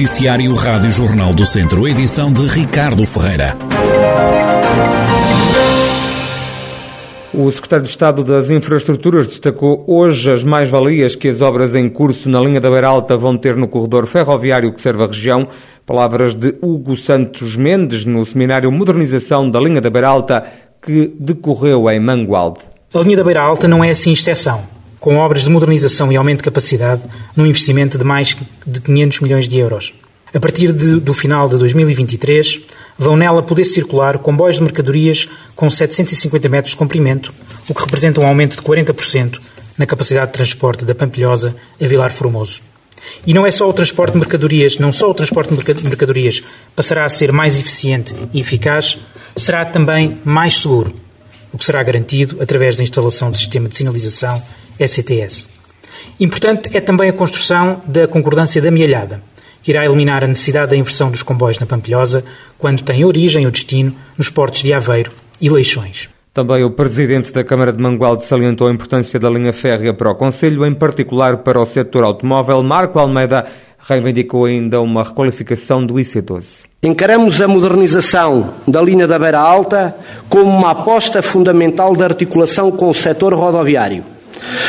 Noticiário Rádio Jornal do Centro, edição de Ricardo Ferreira. O secretário de Estado das Infraestruturas destacou hoje as mais-valias que as obras em curso na linha da Beira Alta vão ter no corredor ferroviário que serve a região. Palavras de Hugo Santos Mendes no seminário Modernização da linha da Beira Alta que decorreu em Mangualde. A linha da Beira Alta não é assim exceção com obras de modernização e aumento de capacidade num investimento de mais de 500 milhões de euros. A partir de, do final de 2023, vão nela poder circular comboios de mercadorias com 750 metros de comprimento, o que representa um aumento de 40% na capacidade de transporte da Pampilhosa a Vilar Formoso. E não é só o transporte de mercadorias, não só o transporte de mercadorias passará a ser mais eficiente e eficaz, será também mais seguro, o que será garantido através da instalação de sistema de sinalização ECTS. Importante é também a construção da concordância da Mialhada, que irá eliminar a necessidade da inversão dos comboios na Pampilhosa quando tem origem ou destino nos portos de Aveiro e Leixões. Também o presidente da Câmara de Mangualde salientou a importância da linha férrea para o Conselho, em particular para o setor automóvel. Marco Almeida reivindicou ainda uma requalificação do IC12. Encaramos a modernização da linha da Beira Alta como uma aposta fundamental da articulação com o setor rodoviário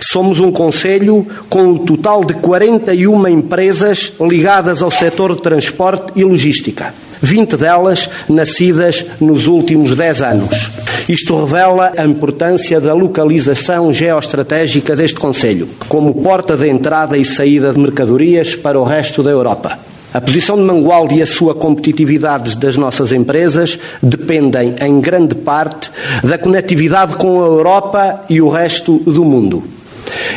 Somos um conselho com um total de 41 empresas ligadas ao setor de transporte e logística. 20 delas nascidas nos últimos 10 anos. Isto revela a importância da localização geoestratégica deste Conselho, como porta de entrada e saída de mercadorias para o resto da Europa. A posição de Mangualde e a sua competitividade das nossas empresas dependem, em grande parte, da conectividade com a Europa e o resto do mundo.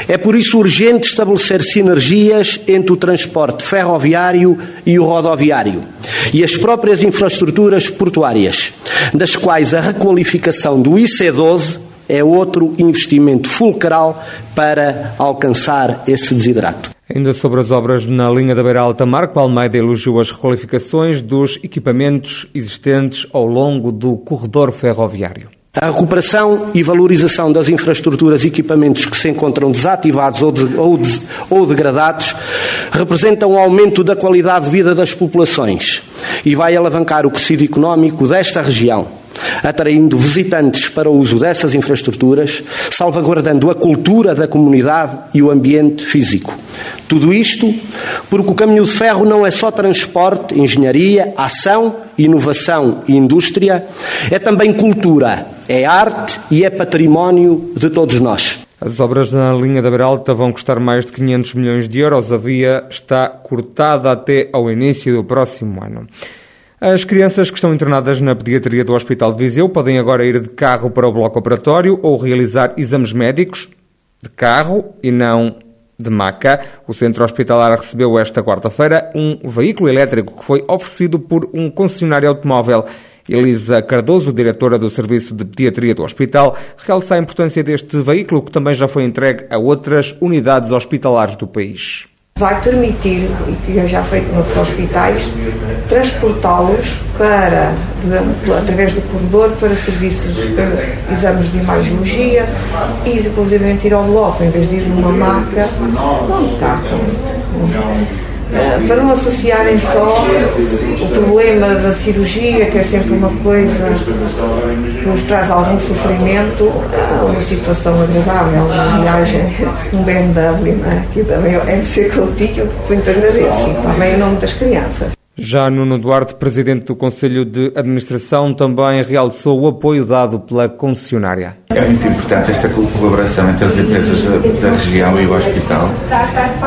É por isso urgente estabelecer sinergias entre o transporte ferroviário e o rodoviário e as próprias infraestruturas portuárias, das quais a requalificação do IC12 é outro investimento fulcral para alcançar esse desidrato. Ainda sobre as obras na linha da Beira Alta, Marco Almeida elogiou as requalificações dos equipamentos existentes ao longo do corredor ferroviário. A recuperação e valorização das infraestruturas e equipamentos que se encontram desativados ou, de, ou, de, ou degradados representa um aumento da qualidade de vida das populações e vai alavancar o crescimento económico desta região atraindo visitantes para o uso dessas infraestruturas, salvaguardando a cultura da comunidade e o ambiente físico. Tudo isto porque o caminho de ferro não é só transporte, engenharia, ação, inovação e indústria, é também cultura, é arte e é património de todos nós. As obras na linha da Beralta vão custar mais de 500 milhões de euros. A via está cortada até ao início do próximo ano. As crianças que estão internadas na pediatria do Hospital de Viseu podem agora ir de carro para o bloco operatório ou realizar exames médicos de carro e não de maca. O centro hospitalar recebeu esta quarta-feira um veículo elétrico que foi oferecido por um concessionário automóvel. Elisa Cardoso, diretora do Serviço de Pediatria do Hospital, realça a importância deste veículo que também já foi entregue a outras unidades hospitalares do país vai permitir, e que já feito noutros hospitais, transportá-los para, através do corredor, para serviços, para exames de imagiologia e, inclusive, ir ao bloco, em vez de ir numa maca, num carro. Eh, para não associarem só o problema da cirurgia, que é sempre uma coisa que nos traz algum sofrimento, a uma situação agradável, uma viagem, um BMW, não é? que também é ser que eu muito agradeço, e também em nome das crianças. Já Nuno Duarte, presidente do Conselho de Administração, também realçou o apoio dado pela concessionária. É muito importante esta colaboração entre as empresas da, região e o hospital,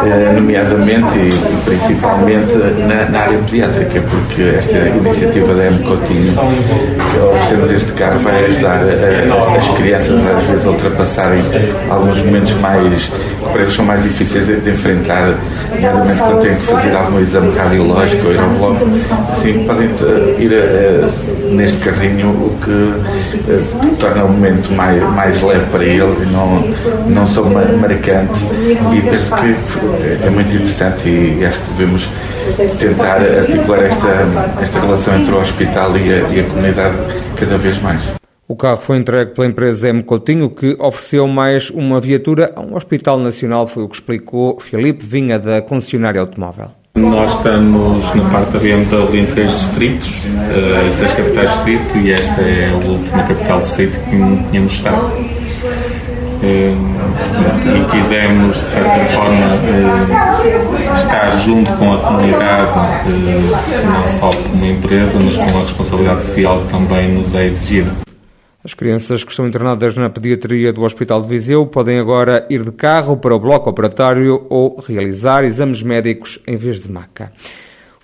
eh, nomeadamente e principalmente na, na, área pediátrica, porque esta iniciativa da M. Coutinho, que oferecemos este carro, vai ajudar as crianças às vezes a ultrapassarem alguns momentos mais, que para eles são mais difíceis de, de enfrentar, nomeadamente quando têm que fazer algum exame radiológico ou bloco, assim podem eh, ir neste carrinho, o que torna o momento mais mais, leve para eles e não, não tão marcante. E penso que é muito interessante e acho que devemos tentar articular esta, esta relação entre o hospital e a, e a comunidade cada vez mais. O carro foi entregue pela empresa M. Coutinho, que ofereceu mais uma viatura a um hospital nacional, foi o que explicou Filipe Vinha, da concessionária automóvel. Nós estamos na parte da BMW em três distritos, uh, três capitais distrito, e esta é a última capital distrito que tínhamos estado. Uh, e quisemos, de certa forma, uh, estar junto com a comunidade, não só como empresa, mas com a responsabilidade social que também nos é exigida. As crianças que estão internadas na pediatria do Hospital de Viseu podem agora ir de carro para o bloco operatório ou realizar exames médicos em vez de maca.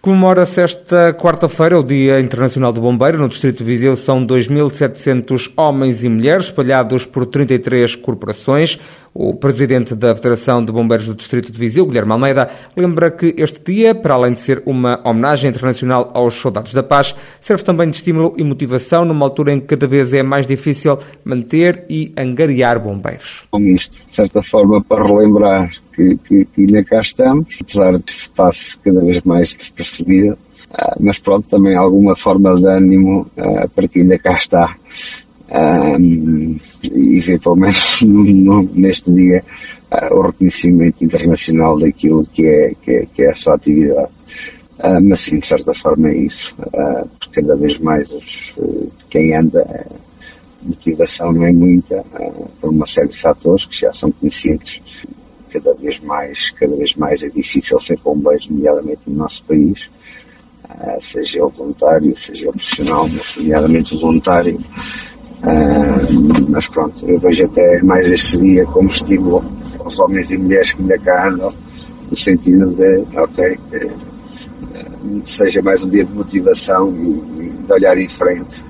Comemora-se esta quarta-feira o Dia Internacional do Bombeiro. No Distrito de Viseu são 2.700 homens e mulheres espalhados por 33 corporações. O presidente da Federação de Bombeiros do Distrito de Viseu, Guilherme Almeida, lembra que este dia, para além de ser uma homenagem internacional aos soldados da paz, serve também de estímulo e motivação numa altura em que cada vez é mais difícil manter e angariar bombeiros. Isto, de certa forma, para relembrar que, que, que ainda cá estamos, apesar de se passe cada vez mais despercebido, ah, mas pronto, também alguma forma de ânimo uh, para que ainda cá está. Um, eventualmente neste dia uh, o reconhecimento internacional daquilo que é, que é, que é a sua atividade. Uh, mas sim, de certa forma é isso. Uh, porque cada vez mais os, quem anda, motivação não é muita, por uma série de fatores que já são conhecidos cada vez mais, cada vez mais é difícil ser bombeiro, nomeadamente no nosso país, seja ele voluntário, seja ele profissional, mas nomeadamente voluntário. Uh, mas pronto, eu vejo até mais este dia como estímulo aos homens e mulheres que ainda cá andam, no sentido de, ok, uh, seja mais um dia de motivação e, de olhar em frente.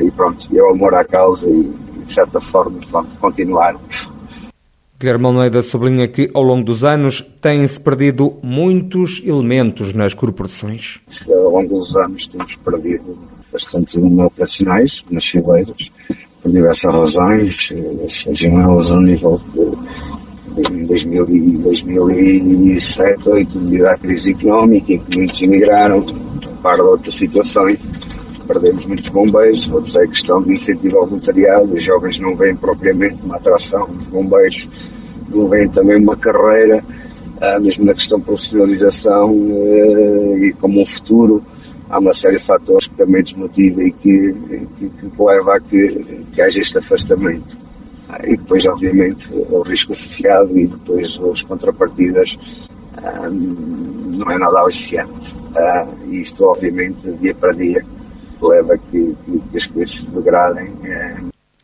e pronto, é o amor à causa e, de certa forma, vamos continuar. Guilherme Almeida sublinha que, ao longo dos anos, têm-se perdido muitos elementos nas corporações. Ao longo dos anos temos perdido bastante operacionais nas fileiras, por diversas razões, sejam elas ao nível de 2007, 2008, devido à crise económica, em que muitos emigraram, para outras situações, perdemos muitos bombeiros, outros é questão de incentivo ao voluntariado, os jovens não veem propriamente uma atração dos bombeiros, não veem também uma carreira, ah, mesmo na questão de profissionalização ah, e como um futuro, há uma série de fatores que também desmotiva e que, que, que leva a que, que haja este afastamento. Ah, e depois, obviamente, o risco associado e depois as contrapartidas não é nada aliciante. E isto, obviamente, dia para dia, leva a que, que as coisas se degradem.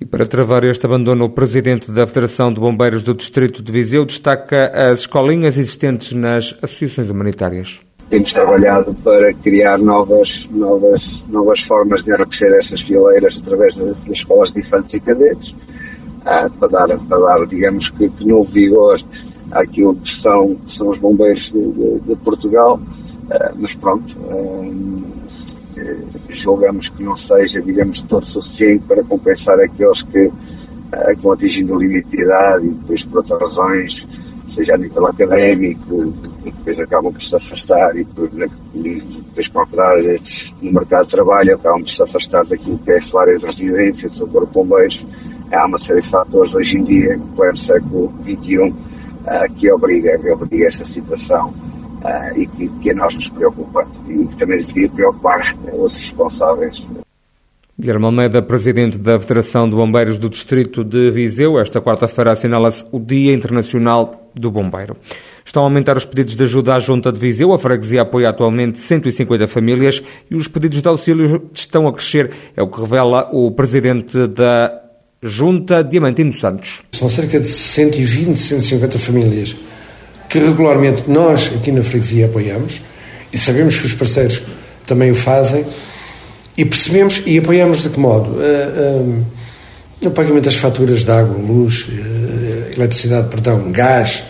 E para travar este abandono, o presidente da Federação de Bombeiros do Distrito de Viseu destaca as escolinhas existentes nas associações humanitárias. Temos trabalhado para criar novas, novas, novas formas de enriquecer essas fileiras através das escolas de infantes e cadetes, ah, para, dar, para dar, digamos que, que novo vigor àquilo que são, que são os bombeiros de, de, de Portugal. Ah, mas pronto, ah, julgamos que não seja, digamos, todo suficiente para compensar aqueles que, uh, que vão atingindo o limite de idade e depois por outras razões, seja a nível académico, depois acabam por se afastar e por, depois procurar no mercado de trabalho, acabam por se afastar daquilo que é a sua área de residência, do seu corpo de bombeiros. Há uma série de fatores hoje em dia, em pleno século XXI, uh, que obriga, obriga essa situação uh, e que, que, a nós nos preocupa e que também devia preocupar os responsáveis. Guilherme Almeida, presidente da Federação de Bombeiros do Distrito de Viseu, esta quarta-feira assinala-se o Dia Internacional do Bombeiro. Estão a aumentar os pedidos de ajuda à Junta de Viseu. A freguesia apoia atualmente 150 famílias e os pedidos de auxílio estão a crescer. É o que revela o presidente da Junta, Diamantino Santos. São cerca de 120, 150 famílias que regularmente nós aqui na freguesia apoiamos e sabemos que os parceiros também o fazem e percebemos e apoiamos de que modo? Uh, uh, no pagamento das faturas de água, luz, uh, eletricidade, perdão, gás,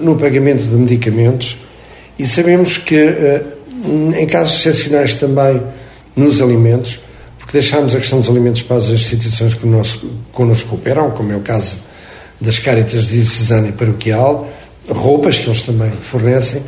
no pagamento de medicamentos e sabemos que em casos excepcionais também nos alimentos, porque deixámos a questão dos alimentos para as instituições que connosco, connosco cooperam, como é o caso das Cáritas Diocesana e Paroquial, roupas que eles também fornecem,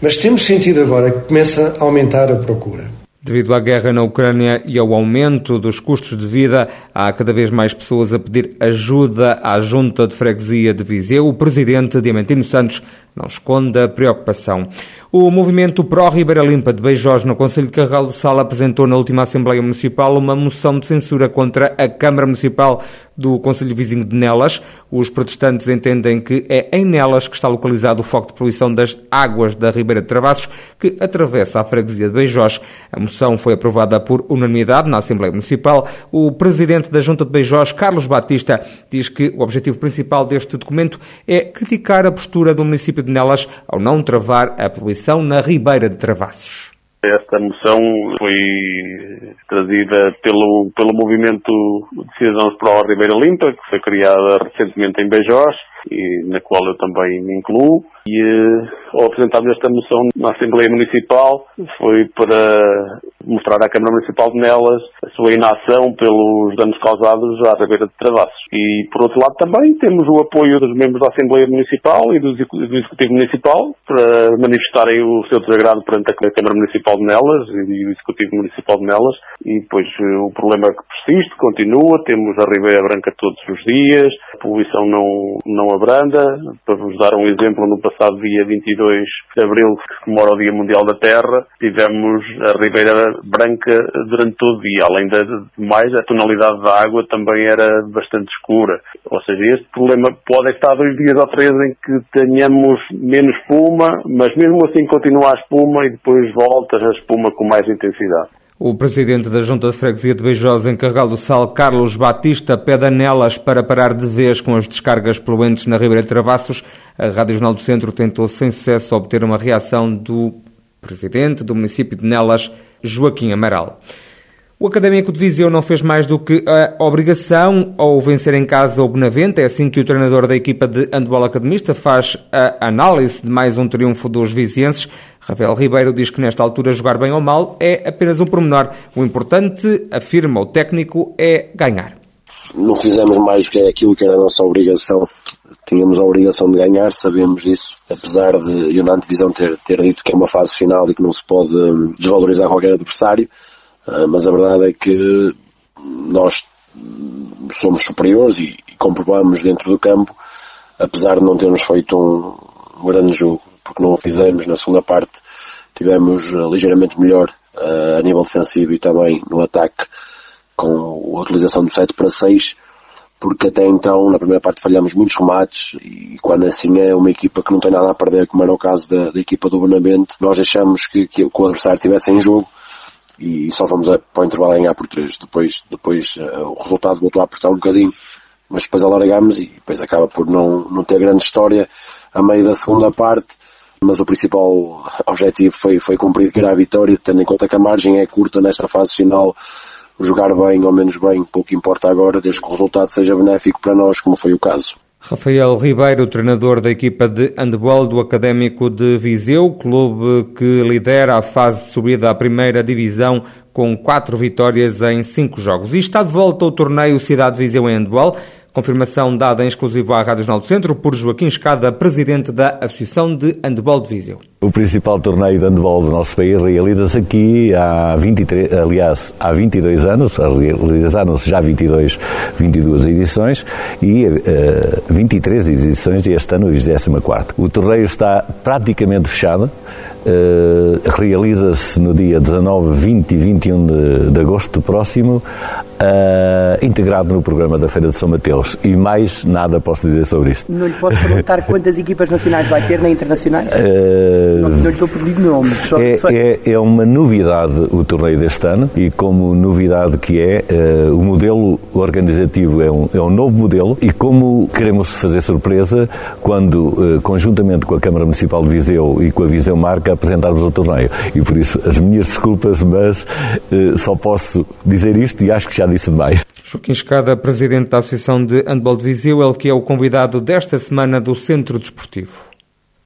mas temos sentido agora que começa a aumentar a procura. Devido à guerra na Ucrânia e ao aumento dos custos de vida, há cada vez mais pessoas a pedir ajuda à Junta de Freguesia de Viseu. O presidente Diamantino Santos não esconde a preocupação. O movimento Pró-Ribeira Limpa de Beijós no Conselho de Carregal do Sal apresentou na última Assembleia Municipal uma moção de censura contra a Câmara Municipal do Conselho Vizinho de Nelas. Os protestantes entendem que é em Nelas que está localizado o foco de poluição das águas da Ribeira de Travassos, que atravessa a freguesia de Beijós. A moção foi aprovada por unanimidade na Assembleia Municipal. O presidente da Junta de Beijós, Carlos Batista, diz que o objetivo principal deste documento é criticar a postura do município de Nelas ao não travar a poluição na Ribeira de Travassos. Esta moção foi trazida pelo, pelo movimento de cidadãos para a Ribeira Limpa, que foi criada recentemente em Beijós e na qual eu também me incluo. E eh, ao apresentarmos esta moção na Assembleia Municipal foi para mostrar à Câmara Municipal de Nelas a sua inação pelos danos causados à Ribeira de Travassos. E, por outro lado, também temos o apoio dos membros da Assembleia Municipal e do Executivo Municipal para manifestarem o seu desagrado perante a Câmara Municipal de Nelas e o Executivo Municipal de Nelas. E, depois, eh, o problema que persiste, continua. Temos a Ribeira Branca todos os dias, a poluição não, não abranda. Para vos dar um exemplo, no passado dia 22 de Abril, que comemora o Dia Mundial da Terra, tivemos a Ribeira branca durante todo o dia. Além de mais, a tonalidade da água também era bastante escura. Ou seja, este problema pode estar dois dias ou três em que tenhamos menos espuma, mas mesmo assim continua a espuma e depois volta a espuma com mais intensidade. O presidente da Junta de Freguesia de Beijosa, em Carregal do Sal, Carlos Batista, pede anelas para parar de vez com as descargas poluentes na Ribeira de Travassos. A Rádio Jornal do Centro tentou sem sucesso obter uma reação do presidente do município de Nelas, Joaquim Amaral. O Académico de Viseu não fez mais do que a obrigação ao vencer em casa o Benavente. É assim que o treinador da equipa de handball academista faz a análise de mais um triunfo dos vizienses. Rafael Ribeiro diz que nesta altura jogar bem ou mal é apenas um pormenor. O importante, afirma o técnico, é ganhar. Não fizemos mais que aquilo que era a nossa obrigação. Tínhamos a obrigação de ganhar, sabemos disso. Apesar de eu na antevisão ter, ter dito que é uma fase final e que não se pode hum, desvalorizar qualquer adversário, ah, mas a verdade é que nós somos superiores e, comprovamos dentro do campo, apesar de não termos feito um grande jogo, porque não o fizemos na segunda parte, tivemos uh, ligeiramente melhor uh, a nível defensivo e também no ataque com a utilização do 7 para 6, porque até então na primeira parte falhamos muitos remates e quando assim é uma equipa que não tem nada a perder, como era o caso da, da equipa do Benavente, nós achamos que, que, o adversário estivesse em jogo e só fomos a, para o intervalo a ganhar por 3. Depois, depois uh, o resultado voltou a apertar um bocadinho, mas depois alargámos e depois acaba por não, não ter grande história a meio da segunda parte. Mas o principal objetivo foi, foi cumprido, que era a vitória, tendo em conta que a margem é curta nesta fase final. Jogar bem ou menos bem, pouco importa agora, desde que o resultado seja benéfico para nós, como foi o caso. Rafael Ribeiro, treinador da equipa de handball do Académico de Viseu, clube que lidera a fase de subida à primeira divisão com quatro vitórias em cinco jogos. E está de volta ao torneio Cidade de Viseu em handball. Confirmação dada em exclusivo à Rádio Jornal do Centro por Joaquim Escada, presidente da Associação de Handball de Viseu. O principal torneio de handball do nosso país realiza-se aqui há 23, aliás, há 22 anos, realizaram-se já 22, 22 edições e uh, eh, 23 edições e este ano a 24. O torneio está praticamente fechado. Uh, realiza-se no dia 19, 20 e 21 de, de agosto próximo, uh, integrado no programa da Feira de São Mateus. E mais nada posso dizer sobre isto. Não lhe posso perguntar quantas equipas nacionais vai ter nem internacionais? Uh, não, não estou pedindo nomes. Só, é, é, é, uma novidade o torneio deste ano e como novidade que é, o modelo organizativo é um, é um novo modelo e como queremos fazer surpresa quando, conjuntamente com a Câmara Municipal de Viseu e com a Viseu Marca, apresentarmos o torneio. E por isso, as minhas desculpas, mas eh, só posso dizer isto e acho que já disse demais. Joaquim Escada, presidente da Associação de Handball de Viseu, ele que é o convidado desta semana do Centro Desportivo.